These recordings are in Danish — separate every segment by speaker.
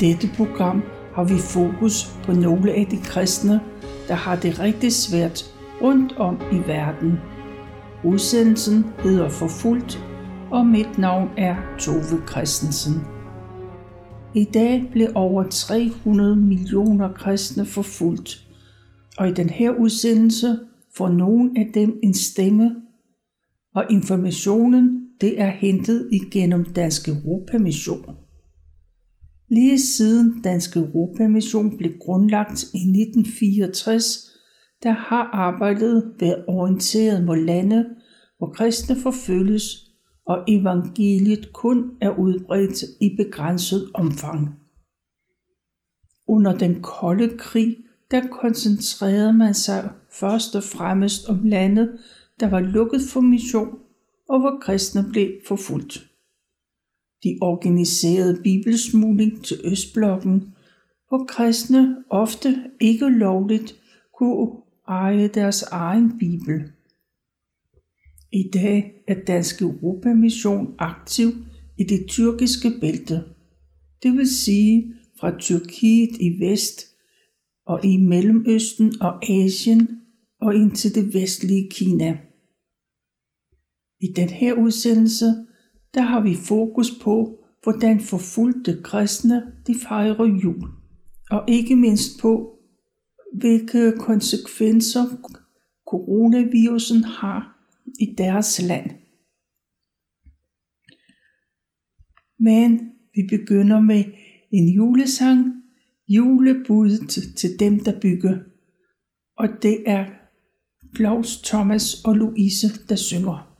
Speaker 1: dette program har vi fokus på nogle af de kristne, der har det rigtig svært rundt om i verden. Udsendelsen hedder Forfulgt, og mit navn er Tove Christensen. I dag blev over 300 millioner kristne forfulgt, og i den her udsendelse får nogen af dem en stemme, og informationen det er hentet igennem Dansk Europamission. Lige siden Dansk Europamission blev grundlagt i 1964, der har arbejdet været orienteret mod lande, hvor kristne forfølges og evangeliet kun er udbredt i begrænset omfang. Under den kolde krig, der koncentrerede man sig først og fremmest om lande, der var lukket for mission, og hvor kristne blev forfulgt. De organiserede bibelsmugling til Østblokken, hvor kristne ofte ikke lovligt kunne eje deres egen bibel. I dag er Dansk Europamission aktiv i det tyrkiske bælte, det vil sige fra Tyrkiet i vest og i Mellemøsten og Asien og ind til det vestlige Kina. I den her udsendelse, der har vi fokus på, hvordan forfulgte kristne de fejrer jul, og ikke mindst på, hvilke konsekvenser coronavirusen har i deres land. Men vi begynder med en julesang, julebuddet til dem, der bygger. Og det er Claus, Thomas og Louise, der synger.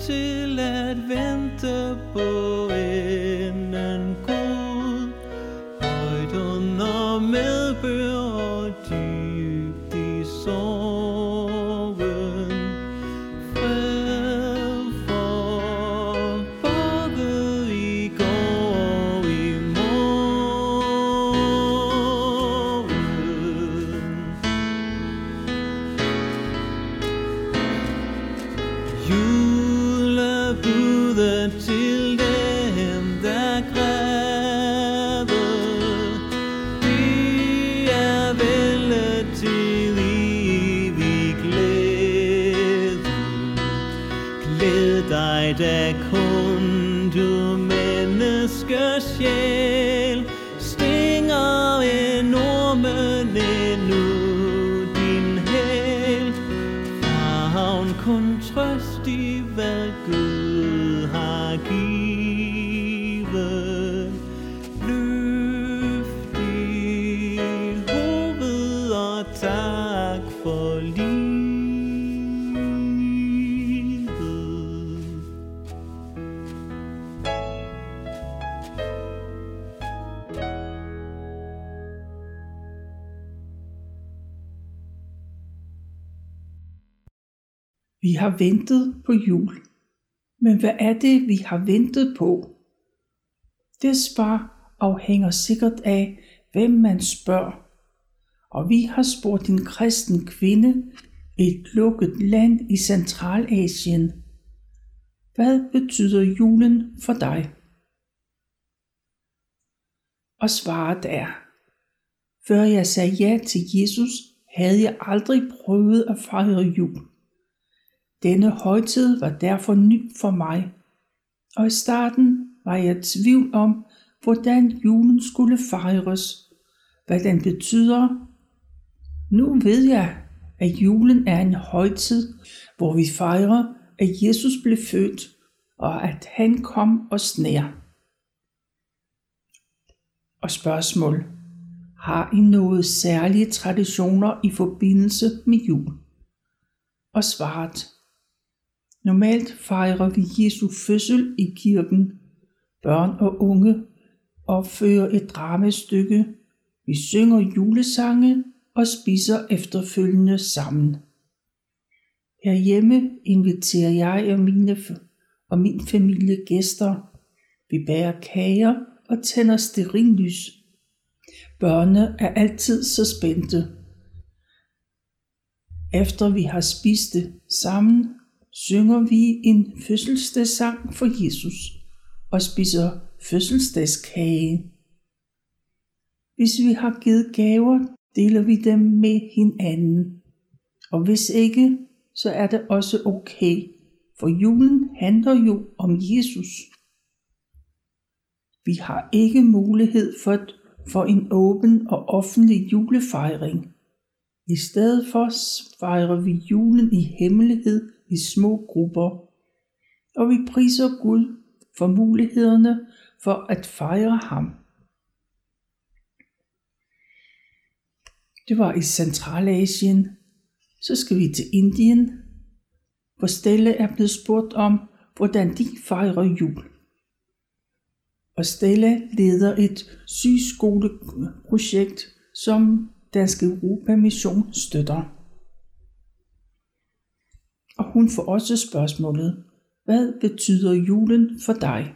Speaker 2: Til at vente på enden
Speaker 1: Vi har ventet på jul. Men hvad er det, vi har ventet på? Det svar afhænger sikkert af, hvem man spørger. Og vi har spurgt en kristen kvinde i et lukket land i Centralasien. Hvad betyder julen for dig? Og svaret er, før jeg sagde ja til Jesus, havde jeg aldrig prøvet at fejre jul. Denne højtid var derfor ny for mig, og i starten var jeg i tvivl om, hvordan julen skulle fejres, hvad den betyder. Nu ved jeg, at julen er en højtid, hvor vi fejrer, at Jesus blev født, og at han kom os nær. Og spørgsmål. Har I noget særlige traditioner i forbindelse med jul? Og svaret. Normalt fejrer vi Jesu fødsel i kirken. Børn og unge opfører et dramastykke. Vi synger julesange og spiser efterfølgende sammen. Herhjemme inviterer jeg og, mine, og min familie gæster. Vi bærer kager og tænder sterinlys. Børnene er altid så spændte. Efter vi har spist det sammen, synger vi en fødselsdagssang for Jesus og spiser fødselsdagskage. Hvis vi har givet gaver, deler vi dem med hinanden. Og hvis ikke, så er det også okay, for julen handler jo om Jesus. Vi har ikke mulighed for, for en åben og offentlig julefejring. I stedet for fejrer vi julen i hemmelighed i små grupper, og vi priser Gud for mulighederne for at fejre ham. Det var i Centralasien. Så skal vi til Indien, hvor Stelle er blevet spurgt om, hvordan de fejrer jul. Og Stella leder et sygeskoleprojekt, som Dansk Europa Mission støtter. Og hun får også spørgsmålet, hvad betyder julen for dig?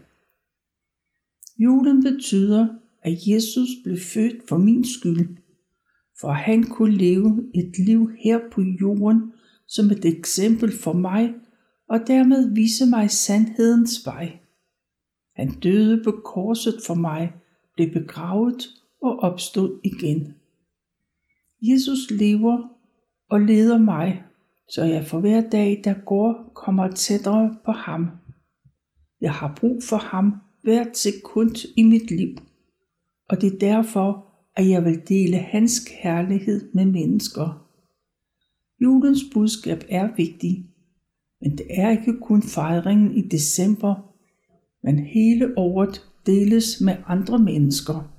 Speaker 1: Julen betyder, at Jesus blev født for min skyld, for at han kunne leve et liv her på jorden som et eksempel for mig, og dermed vise mig sandhedens vej. Han døde på korset for mig, blev begravet og opstod igen. Jesus lever og leder mig, så jeg for hver dag, der går, kommer tættere på ham. Jeg har brug for ham hvert sekund i mit liv, og det er derfor, at jeg vil dele hans kærlighed med mennesker. Julens budskab er vigtig, men det er ikke kun fejringen i december, men hele året deles med andre mennesker.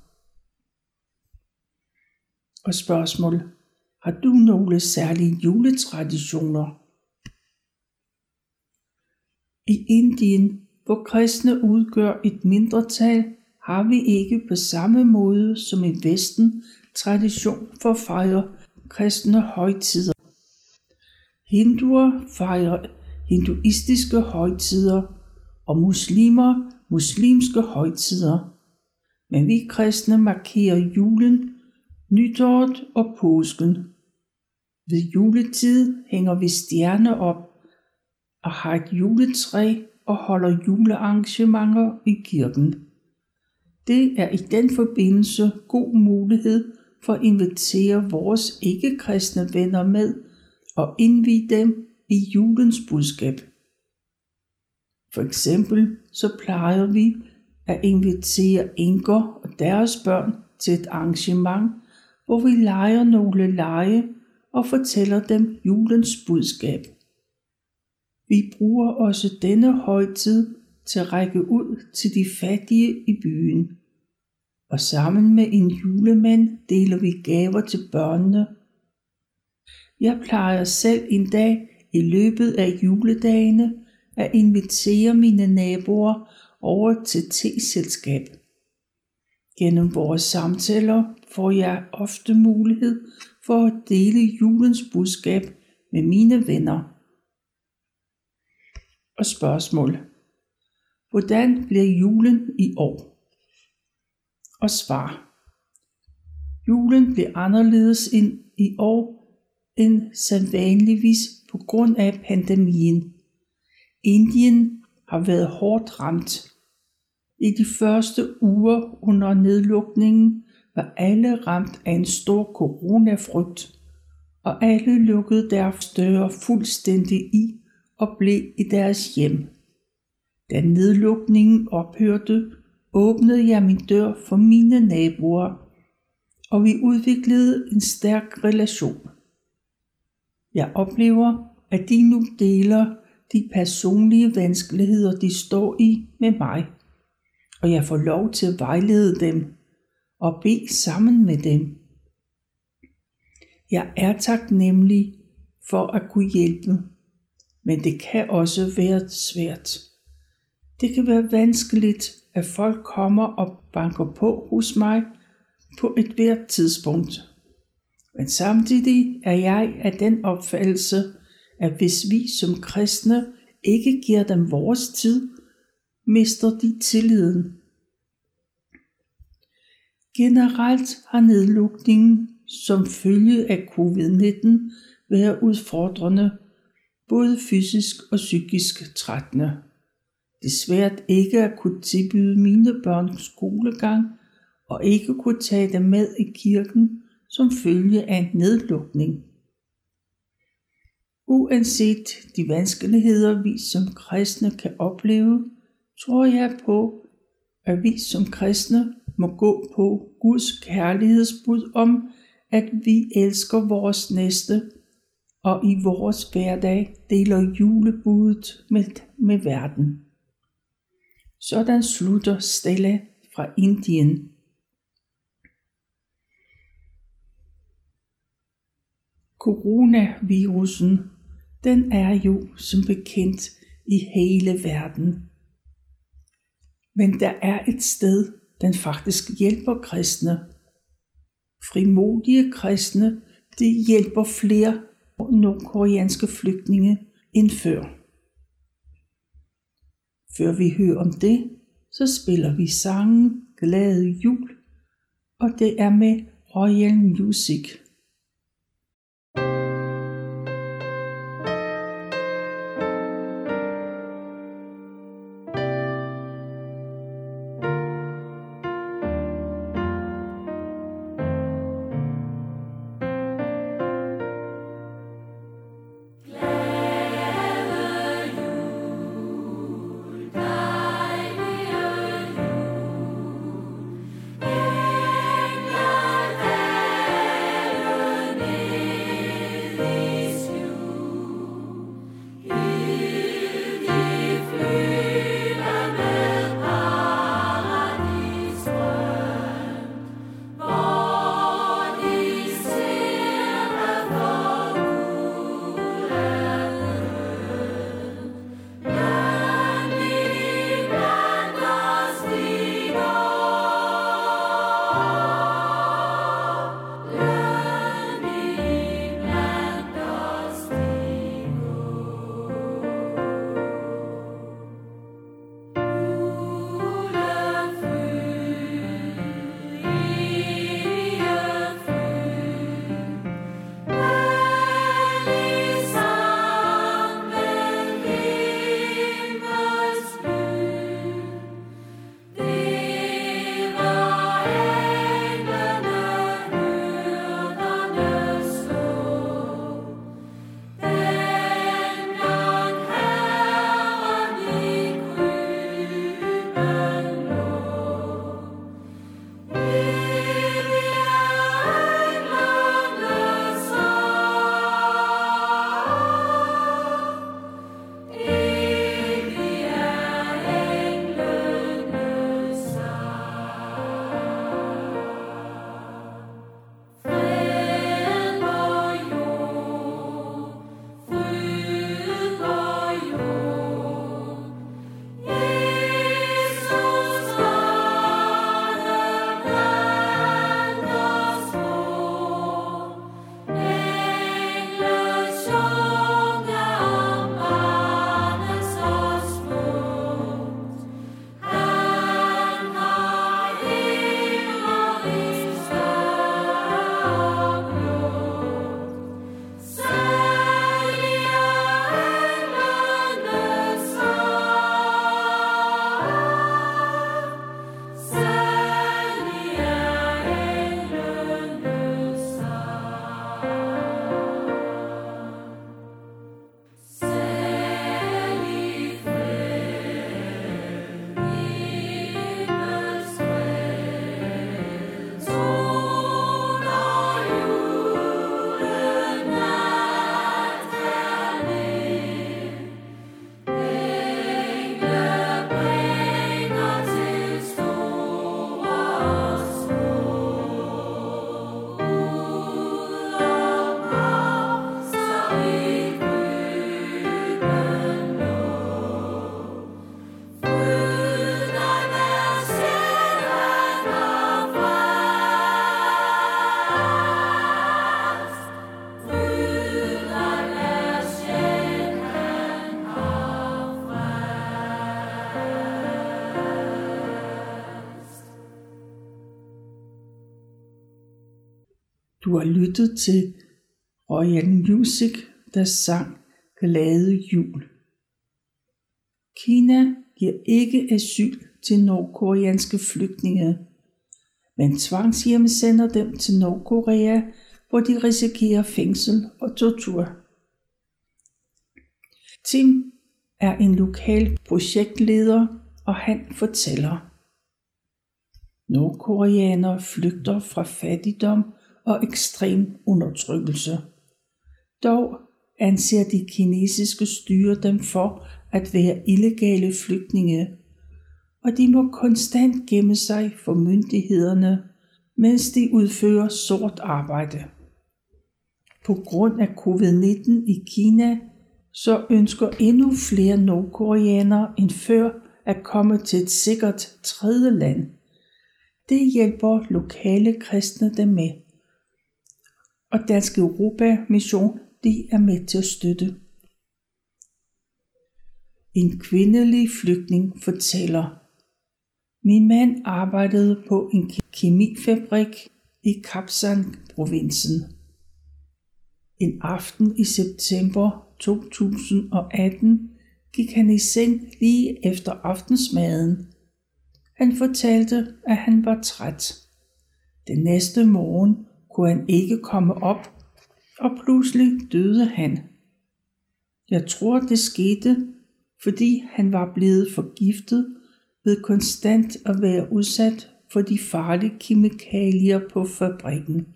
Speaker 1: Og spørgsmål. Har du nogle særlige juletraditioner? I Indien, hvor kristne udgør et mindretal, har vi ikke på samme måde som i Vesten tradition for at fejre kristne højtider. Hinduer fejrer hinduistiske højtider, og muslimer muslimske højtider. Men vi kristne markerer julen, nytåret og påsken. Ved juletid hænger vi stjerner op og har et juletræ og holder julearrangementer i kirken. Det er i den forbindelse god mulighed for at invitere vores ikke-kristne venner med og indvide dem i julens budskab. For eksempel så plejer vi at invitere enker og deres børn til et arrangement, hvor vi leger nogle lege og fortæller dem julens budskab. Vi bruger også denne højtid til at række ud til de fattige i byen. Og sammen med en julemand deler vi gaver til børnene. Jeg plejer selv en dag i løbet af juledagene at invitere mine naboer over til teselskab. Gennem vores samtaler får jeg ofte mulighed for at dele julens budskab med mine venner. Og spørgsmål. Hvordan bliver julen i år? Og svar. Julen bliver anderledes end i år end sædvanligvis på grund af pandemien. Indien har været hårdt ramt. I de første uger under nedlukningen var alle ramt af en stor coronafrygt, og alle lukkede deres døre fuldstændig i og blev i deres hjem. Da nedlukningen ophørte, åbnede jeg min dør for mine naboer, og vi udviklede en stærk relation. Jeg oplever, at de nu deler de personlige vanskeligheder, de står i med mig, og jeg får lov til at vejlede dem og bed sammen med dem. Jeg er taknemmelig for at kunne hjælpe, men det kan også være svært. Det kan være vanskeligt, at folk kommer og banker på hos mig på et hvert tidspunkt. Men samtidig er jeg af den opfattelse, at hvis vi som kristne ikke giver dem vores tid, mister de tilliden. Generelt har nedlukningen som følge af covid-19 været udfordrende, både fysisk og psykisk trættende. Det er svært ikke at kunne tilbyde mine børn skolegang og ikke kunne tage dem med i kirken som følge af en nedlukning. Uanset de vanskeligheder, vi som kristne kan opleve, tror jeg på, at vi som kristne må gå på Guds kærlighedsbud om, at vi elsker vores næste, og i vores hverdag deler julebudet med, med verden. Sådan slutter Stella fra Indien. Coronavirusen, den er jo som bekendt i hele verden. Men der er et sted, den faktisk hjælper kristne. Frimodige kristne, de hjælper flere nordkoreanske flygtninge end før. Før vi hører om det, så spiller vi sangen Glade Jul, og det er med Royal Music. Du har lyttet til Royal Music, der sang Glade Jul. Kina giver ikke asyl til nordkoreanske flygtninge, men tvangshjemsender dem til Nordkorea, hvor de risikerer fængsel og tortur. Tim er en lokal projektleder, og han fortæller. Nordkoreanere flygter fra fattigdom og ekstrem undertrykkelse. Dog anser de kinesiske styre dem for at være illegale flygtninge, og de må konstant gemme sig for myndighederne, mens de udfører sort arbejde. På grund af covid-19 i Kina, så ønsker endnu flere nordkoreanere end før at komme til et sikkert tredje land. Det hjælper lokale kristne dem med. Og Dansk Europa Mission, de er med til at støtte. En kvindelig flygtning fortæller, min mand arbejdede på en kemifabrik i Kapsan-provinsen. En aften i september 2018 gik han i seng lige efter aftensmaden. Han fortalte, at han var træt. Den næste morgen kunne han ikke komme op, og pludselig døde han. Jeg tror, det skete, fordi han var blevet forgiftet ved konstant at være udsat for de farlige kemikalier på fabrikken.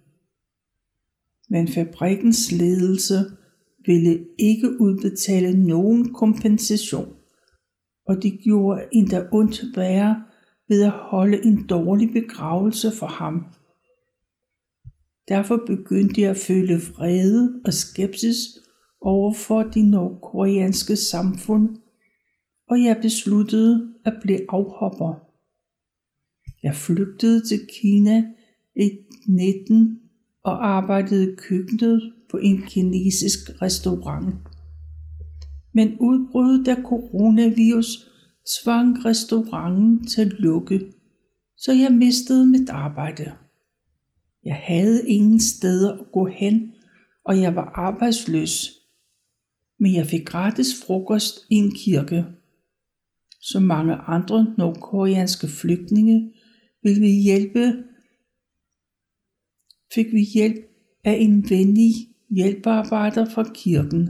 Speaker 1: Men fabrikkens ledelse ville ikke udbetale nogen kompensation, og de gjorde endda ondt værre ved at holde en dårlig begravelse for ham. Derfor begyndte jeg at føle vrede og skepsis over for de nordkoreanske samfund, og jeg besluttede at blive afhopper. Jeg flygtede til Kina i 19 og arbejdede i køkkenet på en kinesisk restaurant. Men udbruddet af coronavirus tvang restauranten til at lukke, så jeg mistede mit arbejde. Jeg havde ingen steder at gå hen, og jeg var arbejdsløs. Men jeg fik gratis frokost i en kirke. Som mange andre nordkoreanske flygtninge ville vi hjælpe, fik vi hjælp af en venlig hjælpearbejder fra kirken.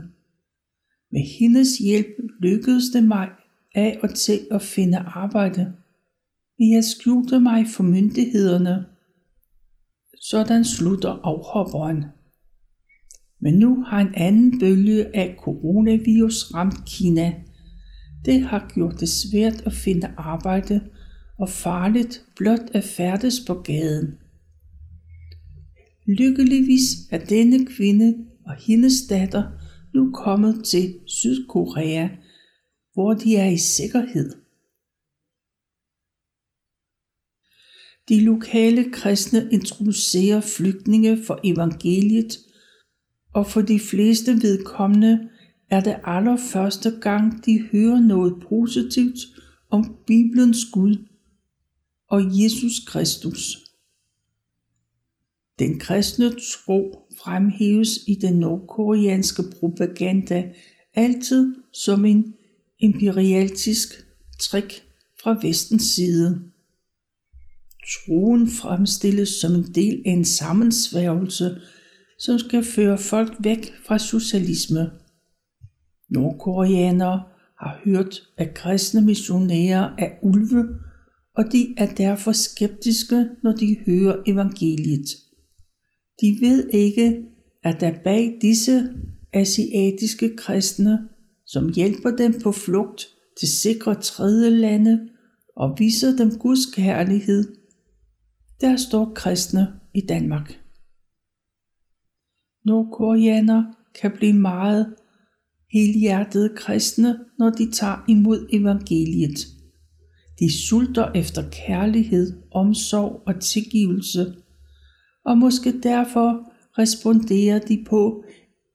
Speaker 1: Med hendes hjælp lykkedes det mig af og til at finde arbejde. Men jeg skjulte mig for myndighederne. Sådan slutter afhopperen. Men nu har en anden bølge af coronavirus ramt Kina. Det har gjort det svært at finde arbejde og farligt blot at færdes på gaden. Lykkeligvis er denne kvinde og hendes datter nu kommet til Sydkorea, hvor de er i sikkerhed. De lokale kristne introducerer flygtninge for evangeliet, og for de fleste vedkommende er det allerførste gang, de hører noget positivt om Bibelens Gud og Jesus Kristus. Den kristne tro fremhæves i den nordkoreanske propaganda altid som en imperialistisk trick fra vestens side. Troen fremstilles som en del af en sammensværgelse, som skal føre folk væk fra socialisme. Nordkoreanere har hørt, at kristne missionærer er ulve, og de er derfor skeptiske, når de hører evangeliet. De ved ikke, at der bag disse asiatiske kristne, som hjælper dem på flugt til sikre tredje lande og viser dem Guds kærlighed, der står kristne i Danmark. Nordkoreanere kan blive meget helhjertede kristne, når de tager imod evangeliet. De sulter efter kærlighed, omsorg og tilgivelse – og måske derfor responderer de på,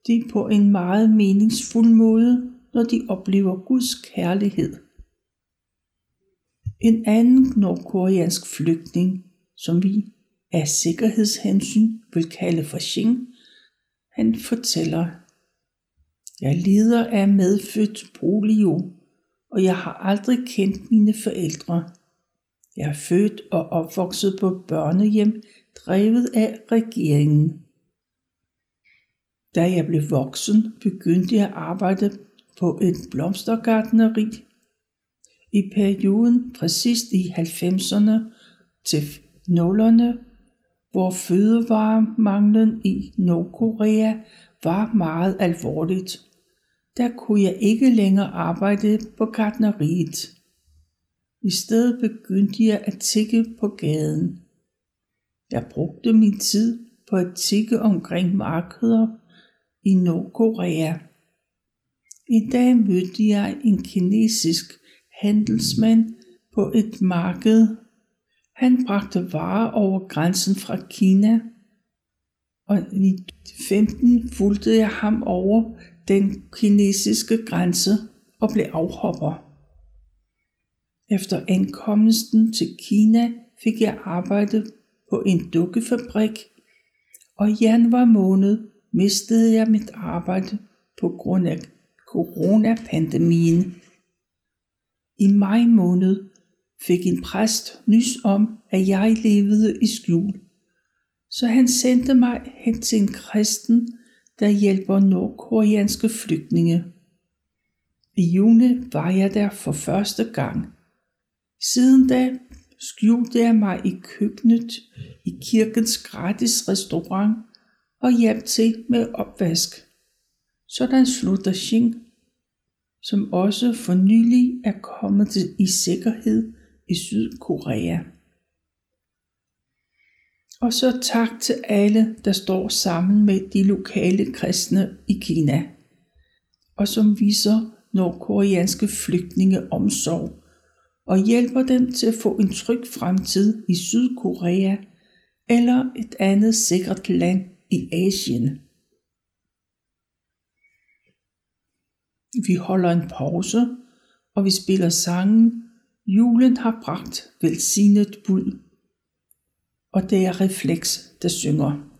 Speaker 1: de på en meget meningsfuld måde, når de oplever Guds kærlighed. En anden nordkoreansk flygtning, som vi af sikkerhedshensyn vil kalde for Xing, han fortæller, jeg lider af medfødt polio, og jeg har aldrig kendt mine forældre. Jeg er født og opvokset på børnehjem, drevet af regeringen. Da jeg blev voksen, begyndte jeg at arbejde på et blomstergartneri. I perioden fra sidst i 90'erne til 0'erne, hvor fødevaremanglen i Nordkorea var meget alvorligt. Der kunne jeg ikke længere arbejde på gartneriet. I stedet begyndte jeg at tikke på gaden. Jeg brugte min tid på at tikke omkring markeder i Nordkorea. I dag mødte jeg en kinesisk handelsmand på et marked. Han bragte varer over grænsen fra Kina, og i 15 fulgte jeg ham over den kinesiske grænse og blev afhopper. Efter ankomsten til Kina fik jeg arbejde på en dukkefabrik, og i januar måned mistede jeg mit arbejde på grund af coronapandemien. I maj måned fik en præst nys om, at jeg levede i skjul, så han sendte mig hen til en kristen, der hjælper nordkoreanske flygtninge. I juni var jeg der for første gang. Siden da skjulte jeg mig i køkkenet i kirkens gratis restaurant og hjalp til med opvask. Sådan slutter Xing, som også for nylig er kommet i sikkerhed i Sydkorea. Og så tak til alle, der står sammen med de lokale kristne i Kina, og som viser nordkoreanske flygtninge omsorg og hjælper dem til at få en tryg fremtid i Sydkorea eller et andet sikkert land i Asien. Vi holder en pause, og vi spiller sangen Julen har bragt velsignet bud. Og det er refleks, der synger.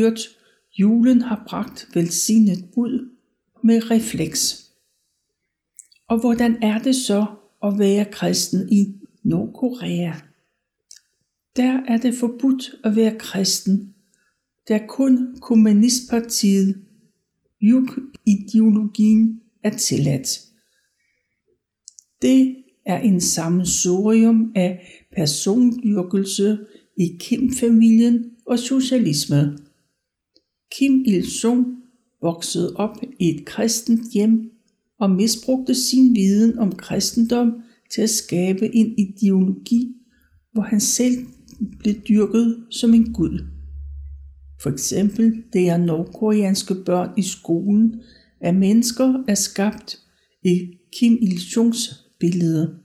Speaker 1: Hørt, julen har bragt velsignet bud med refleks. Og hvordan er det så at være kristen i Nordkorea? Der er det forbudt at være kristen, da kun kommunistpartiet, juk-ideologien, er tilladt. Det er en sammensurium af persondyrkelse i Kim-familien og socialisme. Kim Il-sung voksede op i et kristent hjem og misbrugte sin viden om kristendom til at skabe en ideologi, hvor han selv blev dyrket som en gud. For eksempel det er nordkoreanske børn i skolen, at mennesker er skabt i Kim Il-sungs billede.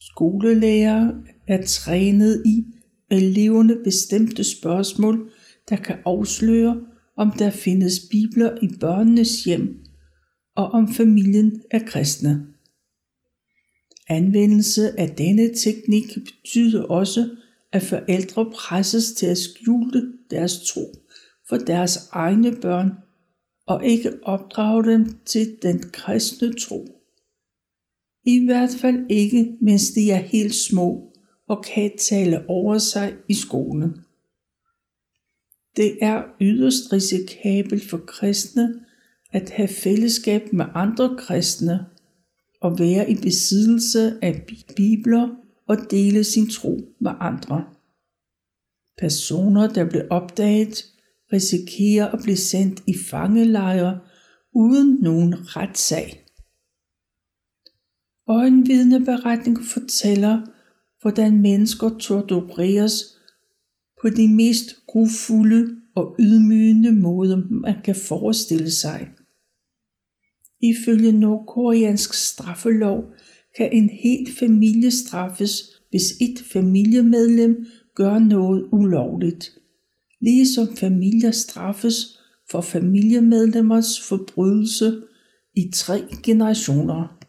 Speaker 1: Skolelærer er trænet i eleverne bestemte spørgsmål, der kan afsløre, om der findes bibler i børnenes hjem, og om familien er kristne. Anvendelse af denne teknik betyder også, at forældre presses til at skjule deres tro for deres egne børn og ikke opdrage dem til den kristne tro. I hvert fald ikke, mens de er helt små og kan tale over sig i skolen. Det er yderst risikabelt for kristne at have fællesskab med andre kristne og være i besiddelse af bibler og dele sin tro med andre. Personer, der bliver opdaget, risikerer at blive sendt i fangelejre uden nogen retssag. Og en vidneberetning fortæller, hvordan mennesker tortureres på de mest grufulde og ydmygende måder, man kan forestille sig. Ifølge nordkoreansk straffelov kan en hel familie straffes, hvis et familiemedlem gør noget ulovligt, ligesom familier straffes for familiemedlemmers forbrydelse i tre generationer.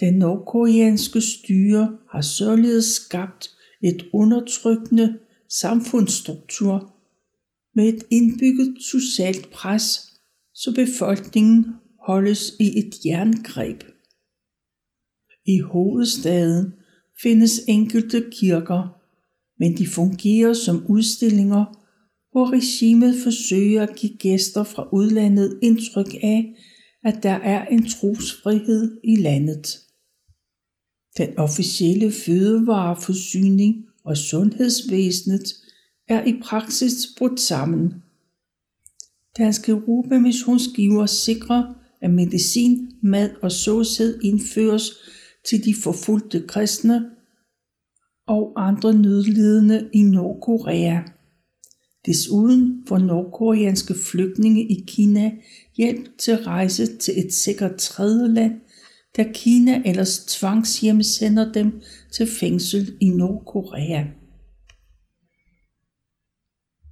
Speaker 1: Den nordkoreanske styre har således skabt et undertrykkende samfundsstruktur med et indbygget socialt pres, så befolkningen holdes i et jerngreb. I hovedstaden findes enkelte kirker, men de fungerer som udstillinger, hvor regimet forsøger at give gæster fra udlandet indtryk af, at der er en trosfrihed i landet. Den officielle fødevareforsyning og sundhedsvæsenet er i praksis brudt sammen. Danske Europamissionsgiver sikrer, at medicin, mad og såsæd indføres til de forfulgte kristne og andre nødlidende i Nordkorea. Desuden får nordkoreanske flygtninge i Kina hjælp til at rejse til et sikkert tredjeland, da Kina ellers tvangshjemsender dem til fængsel i Nordkorea.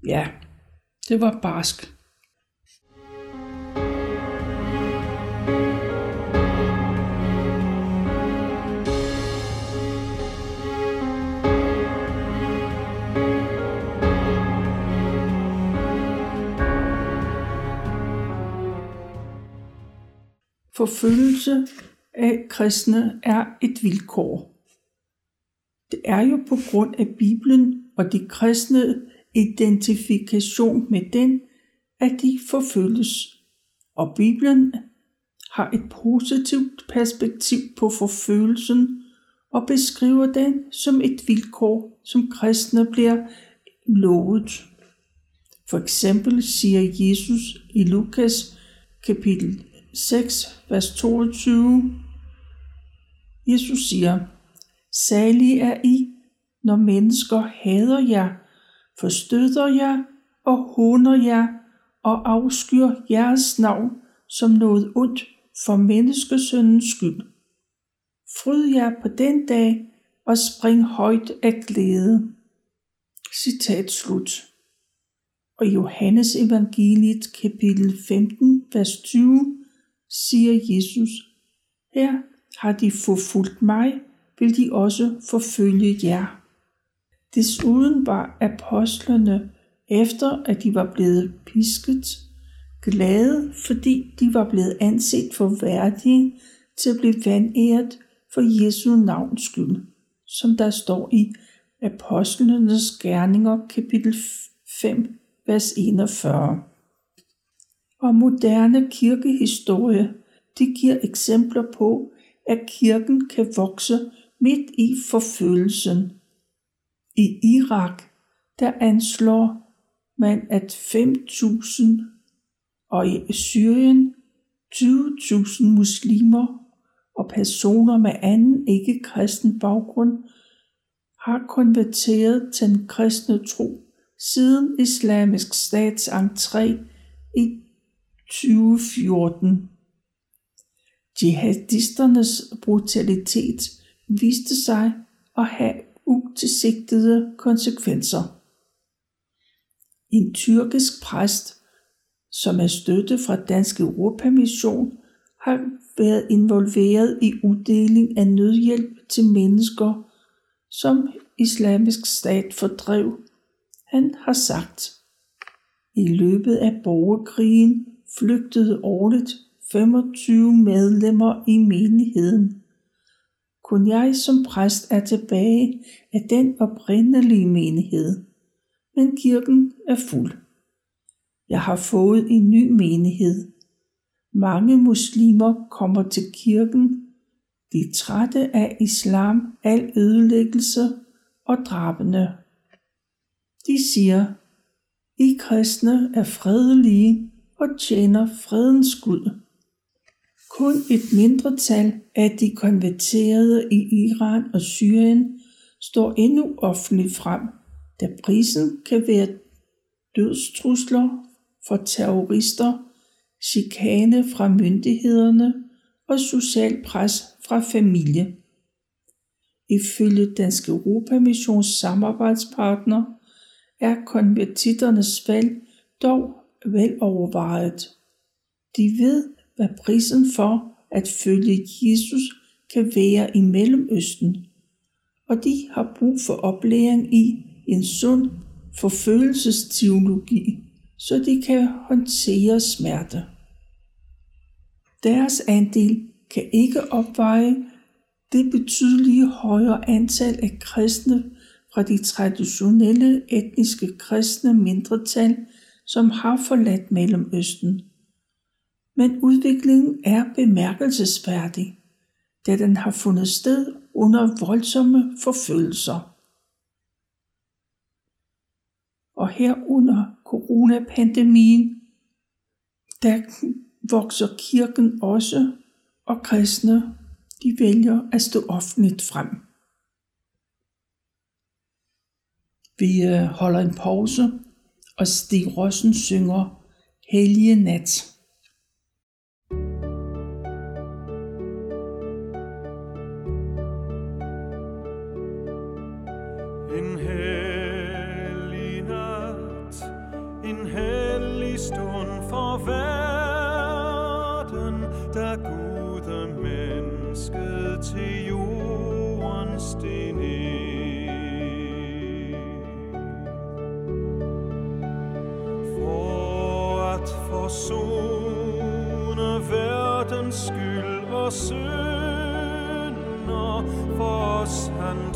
Speaker 1: Ja, det var barsk. Forfølgelse af kristne er et vilkår. Det er jo på grund af Bibelen og de kristne identifikation med den, at de forfølges. Og Bibelen har et positivt perspektiv på forfølgelsen og beskriver den som et vilkår, som kristne bliver lovet. For eksempel siger Jesus i Lukas kapitel 6, vers 22. Jesus siger, Salige er I, når mennesker hader jer, forstøder jer og håner jer og afskyr jeres navn som noget ondt for menneskesøndens skyld. Fryd jer på den dag og spring højt af glæde. Citat slut. Og Johannes evangeliet kapitel 15, vers 20 siger Jesus, her har de forfulgt mig, vil de også forfølge jer. Desuden var apostlene, efter at de var blevet pisket, glade, fordi de var blevet anset for værdige til at blive vandæret for Jesu navns skyld, som der står i Apostlenes Gerninger, kapitel 5, vers 41. Og moderne kirkehistorie, det giver eksempler på, at kirken kan vokse midt i forfølgelsen. I Irak, der anslår man, at 5.000 og i Syrien 20.000 muslimer og personer med anden ikke-kristen baggrund har konverteret til den kristne tro siden islamisk stats entré i 2014. Jihadisternes brutalitet viste sig at have utilsigtede konsekvenser. En tyrkisk præst, som er støtte fra Dansk Europamission, har været involveret i uddeling af nødhjælp til mennesker, som islamisk stat fordrev. Han har sagt, i løbet af borgerkrigen flygtede årligt 25 medlemmer i menigheden. Kun jeg som præst er tilbage af den oprindelige menighed, men kirken er fuld. Jeg har fået en ny menighed. Mange muslimer kommer til kirken. De er trætte af islam, al ødelæggelse og drabene. De siger, I kristne er fredelige og tjener fredens Gud. Kun et mindretal af de konverterede i Iran og Syrien står endnu offentligt frem, da prisen kan være dødstrusler for terrorister, chikane fra myndighederne og social pres fra familie. Ifølge Dansk Europamissions samarbejdspartner er konvertitternes valg dog velovervejet. De ved, hvad prisen for at følge Jesus kan være i Mellemøsten, og de har brug for oplæring i en sund forfølelsesteologi, så de kan håndtere smerte. Deres andel kan ikke opveje det betydelige højere antal af kristne fra de traditionelle etniske kristne mindretal, som har forladt Mellemøsten. Men udviklingen er bemærkelsesværdig, da den har fundet sted under voldsomme forfølgelser. Og her under coronapandemien, der vokser kirken også, og kristne, de vælger at stå offentligt frem. Vi øh, holder en pause, og Stig Rossen synger Hellige Nat.
Speaker 2: Synder, for os han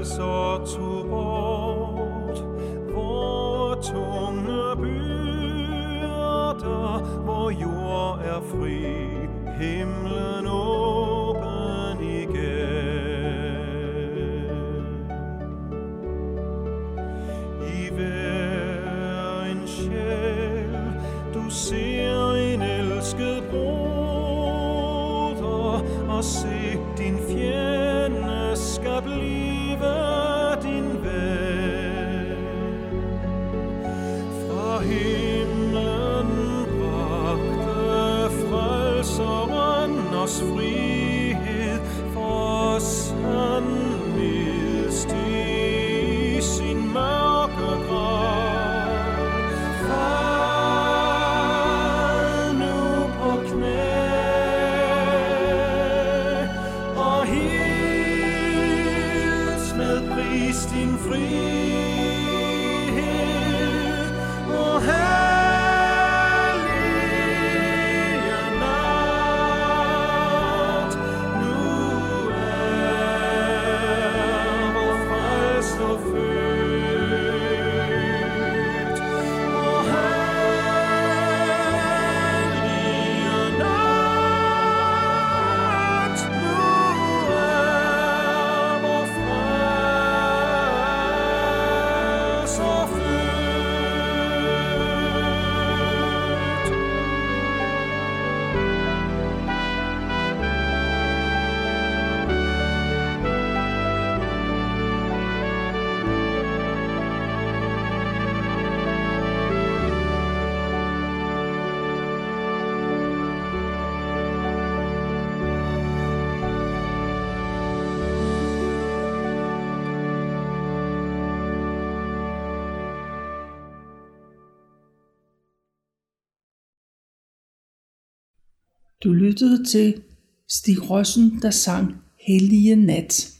Speaker 2: frelser tog bort Hvor tunge byrder Hvor jord er fri Himlen Du
Speaker 1: lyttede til Stig Rossen, der sang Hellige Nat.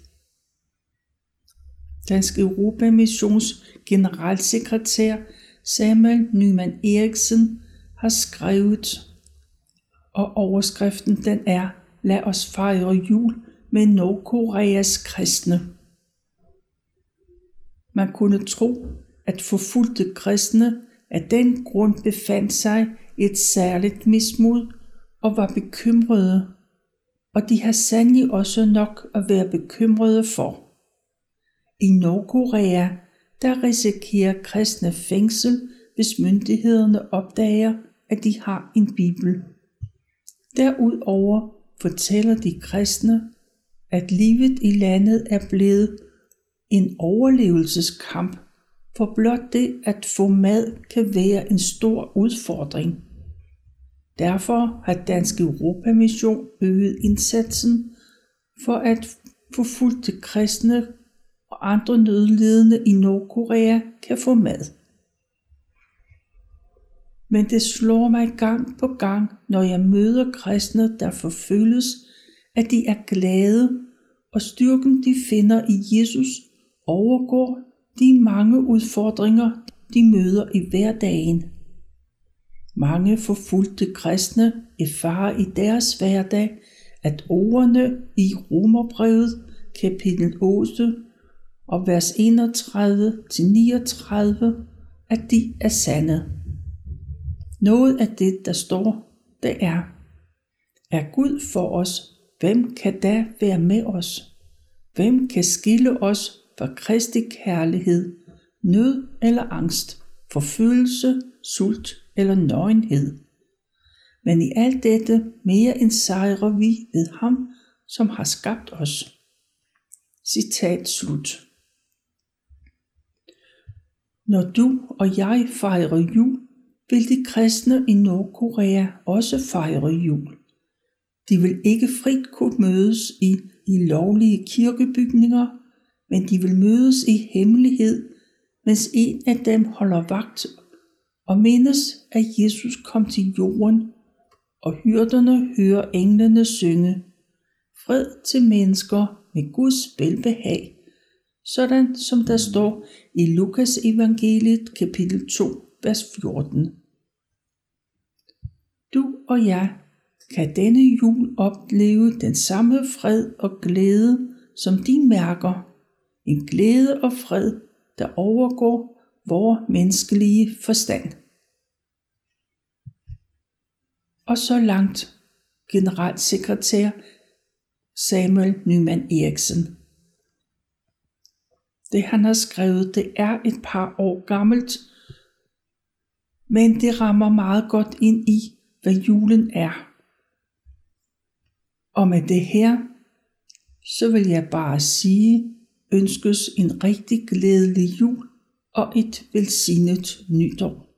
Speaker 1: Dansk Europamissions generalsekretær Samuel Nyman Eriksen har skrevet, og overskriften den er Lad os fejre jul med Nordkoreas kristne. Man kunne tro, at forfulgte kristne af den grund befandt sig et særligt mismod og var bekymrede, og de har sandelig også nok at være bekymrede for. I Nordkorea, der risikerer kristne fængsel, hvis myndighederne opdager, at de har en bibel. Derudover fortæller de kristne, at livet i landet er blevet en overlevelseskamp, for blot det at få mad kan være en stor udfordring. Derfor har Dansk Europamission øget indsatsen for at forfulgte kristne og andre nødlidende i Nordkorea kan få mad. Men det slår mig gang på gang, når jeg møder kristne, der forfølges, at de er glade, og styrken de finder i Jesus overgår de mange udfordringer, de møder i hverdagen. Mange forfulgte kristne erfarer i deres hverdag, at ordene i Romerbrevet kapitel 8 og vers 31-39, at de er sande. Noget af det, der står, det er, er Gud for os, hvem kan da være med os? Hvem kan skille os fra Kristi kærlighed, nød eller angst, forfølgelse, sult eller nøgenhed? Men i alt dette mere end sejrer vi ved ham, som har skabt os. Citat slut. Når du og jeg fejrer jul, vil de kristne i Nordkorea også fejre jul. De vil ikke frit kunne mødes i, i lovlige kirkebygninger, men de vil mødes i hemmelighed, mens en af dem holder vagt og mindes, at Jesus kom til jorden, og hyrderne hører englene synge. Fred til mennesker med Guds velbehag, sådan som der står i Lukas evangeliet kapitel 2, vers 14. Du og jeg kan denne jul opleve den samme fred og glæde, som de mærker, En glæde og fred, der overgår vores menneskelige forstand. Og så langt generalsekretær Samuel Nyman Eriksen. Det han har skrevet, det er et par år gammelt, men det rammer meget godt ind i, hvad julen er. Og med det her, så vil jeg bare sige, ønskes en rigtig glædelig jul og et velsignet nytår.